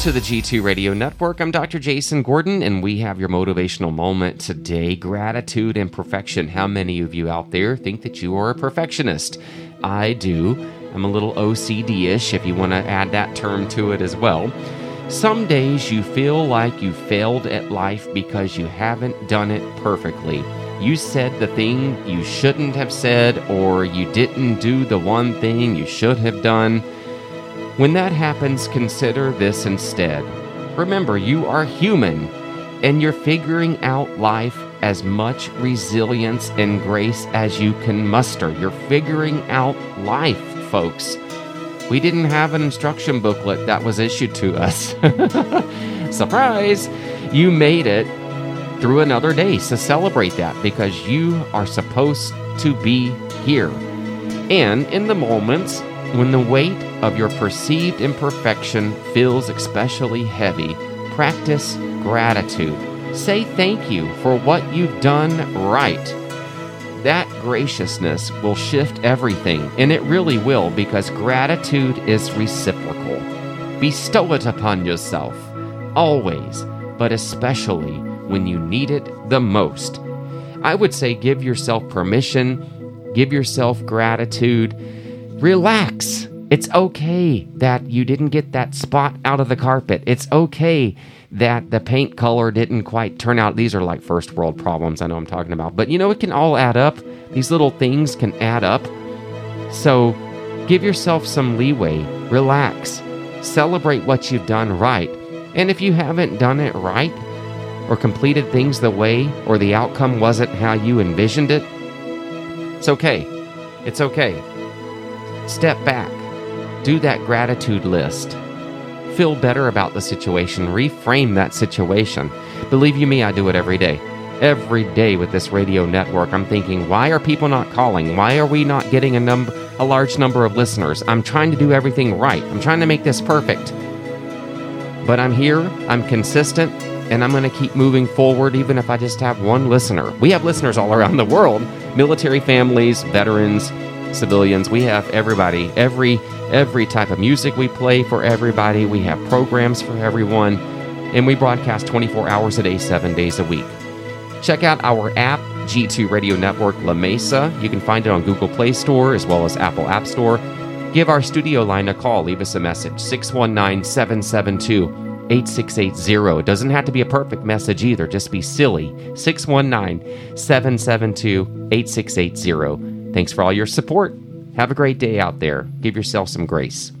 to the G2 Radio Network. I'm Dr. Jason Gordon, and we have your motivational moment today gratitude and perfection. How many of you out there think that you are a perfectionist? I do. I'm a little OCD ish, if you want to add that term to it as well. Some days you feel like you failed at life because you haven't done it perfectly. You said the thing you shouldn't have said, or you didn't do the one thing you should have done. When that happens, consider this instead. Remember, you are human and you're figuring out life as much resilience and grace as you can muster. You're figuring out life, folks. We didn't have an instruction booklet that was issued to us. Surprise! You made it through another day, so celebrate that because you are supposed to be here. And in the moments when the weight of your perceived imperfection feels especially heavy, practice gratitude. Say thank you for what you've done right. That graciousness will shift everything, and it really will because gratitude is reciprocal. Bestow it upon yourself, always, but especially when you need it the most. I would say give yourself permission, give yourself gratitude relax. It's okay that you didn't get that spot out of the carpet. It's okay that the paint color didn't quite turn out. These are like first world problems, I know I'm talking about. But you know, it can all add up. These little things can add up. So give yourself some leeway, relax, celebrate what you've done right. And if you haven't done it right, or completed things the way, or the outcome wasn't how you envisioned it, it's okay. It's okay. Step back, do that gratitude list, feel better about the situation, reframe that situation. Believe you me, I do it every day. Every day with this radio network, I'm thinking, why are people not calling? Why are we not getting a number a large number of listeners? I'm trying to do everything right. I'm trying to make this perfect. But I'm here, I'm consistent, and I'm going to keep moving forward even if I just have one listener. We have listeners all around the world, military families, veterans, civilians. We have everybody, every every type of music we play for everybody. We have programs for everyone, and we broadcast 24 hours a day, 7 days a week. Check out our app, G2 Radio Network La Mesa. You can find it on Google Play Store as well as Apple App Store. Give our studio line a call, leave us a message 619 772 8680. It doesn't have to be a perfect message either, just be silly. 619 772 8680. Thanks for all your support. Have a great day out there. Give yourself some grace.